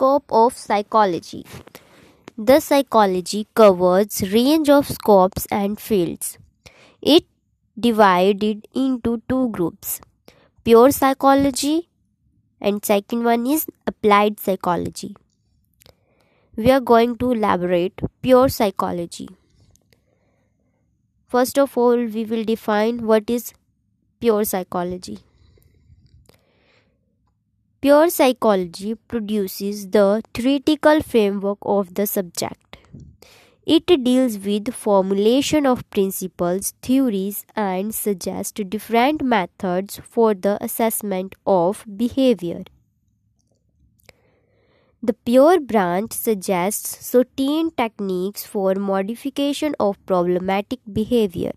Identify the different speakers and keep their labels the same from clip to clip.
Speaker 1: scope of psychology. The psychology covers range of scopes and fields. It divided into two groups pure psychology and second one is applied psychology we are going to elaborate pure psychology first of all we will define what is pure psychology pure psychology produces the theoretical framework of the subject it deals with formulation of principles, theories and suggests different methods for the assessment of behavior. The pure branch suggests certain techniques for modification of problematic behavior.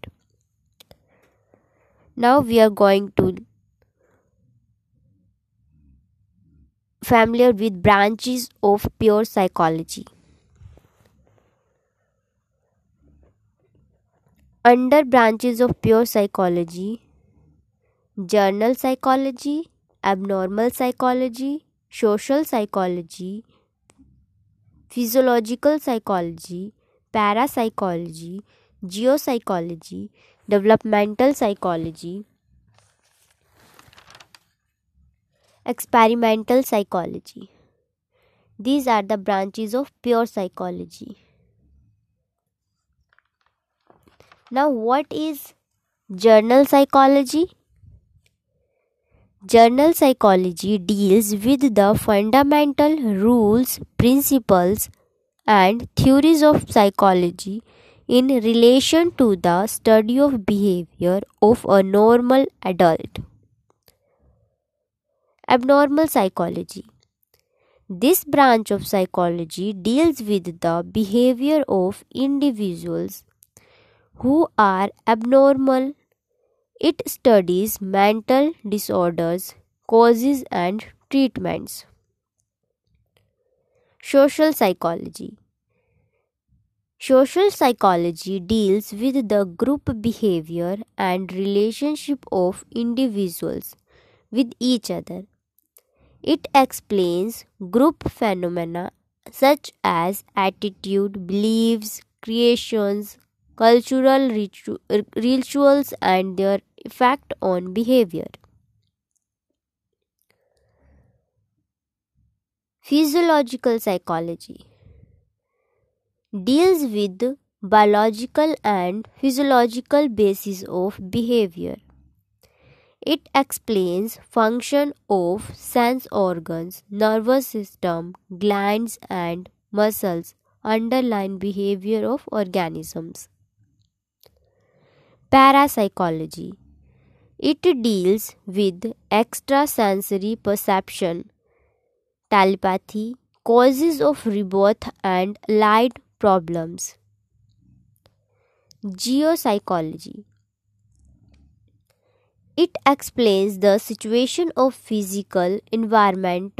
Speaker 1: Now we are going to familiar with branches of pure psychology. Under branches of pure psychology general psychology, abnormal psychology, social psychology, physiological psychology, parapsychology, geopsychology, developmental psychology, experimental psychology. These are the branches of pure psychology. Now, what is general psychology? General psychology deals with the fundamental rules, principles, and theories of psychology in relation to the study of behavior of a normal adult. Abnormal psychology This branch of psychology deals with the behavior of individuals who are abnormal. It studies mental disorders, causes, and treatments. Social psychology Social psychology deals with the group behavior and relationship of individuals with each other. It explains group phenomena such as attitude, beliefs, creations, cultural ritu- rituals and their effect on behavior. Physiological psychology deals with biological and physiological basis of behavior. It explains function of sense organs, nervous system, glands and muscles, underlying behavior of organisms. Parapsychology. It deals with extrasensory perception, telepathy, causes of rebirth, and allied problems. Geopsychology. It explains the situation of physical environment,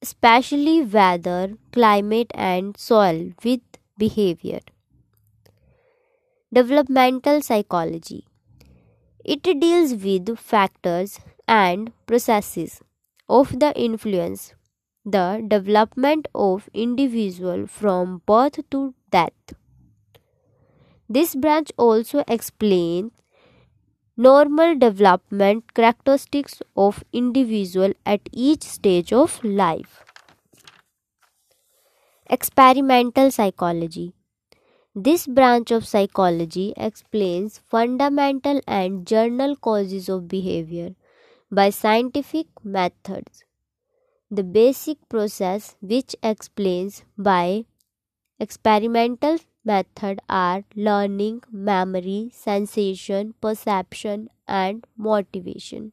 Speaker 1: especially weather, climate, and soil with behavior. Developmental psychology. It deals with factors and processes of the influence the development of individual from birth to death. This branch also explains normal development characteristics of individual at each stage of life. Experimental psychology this branch of psychology explains fundamental and general causes of behavior by scientific methods. The basic process which explains by experimental method are learning, memory, sensation, perception and motivation.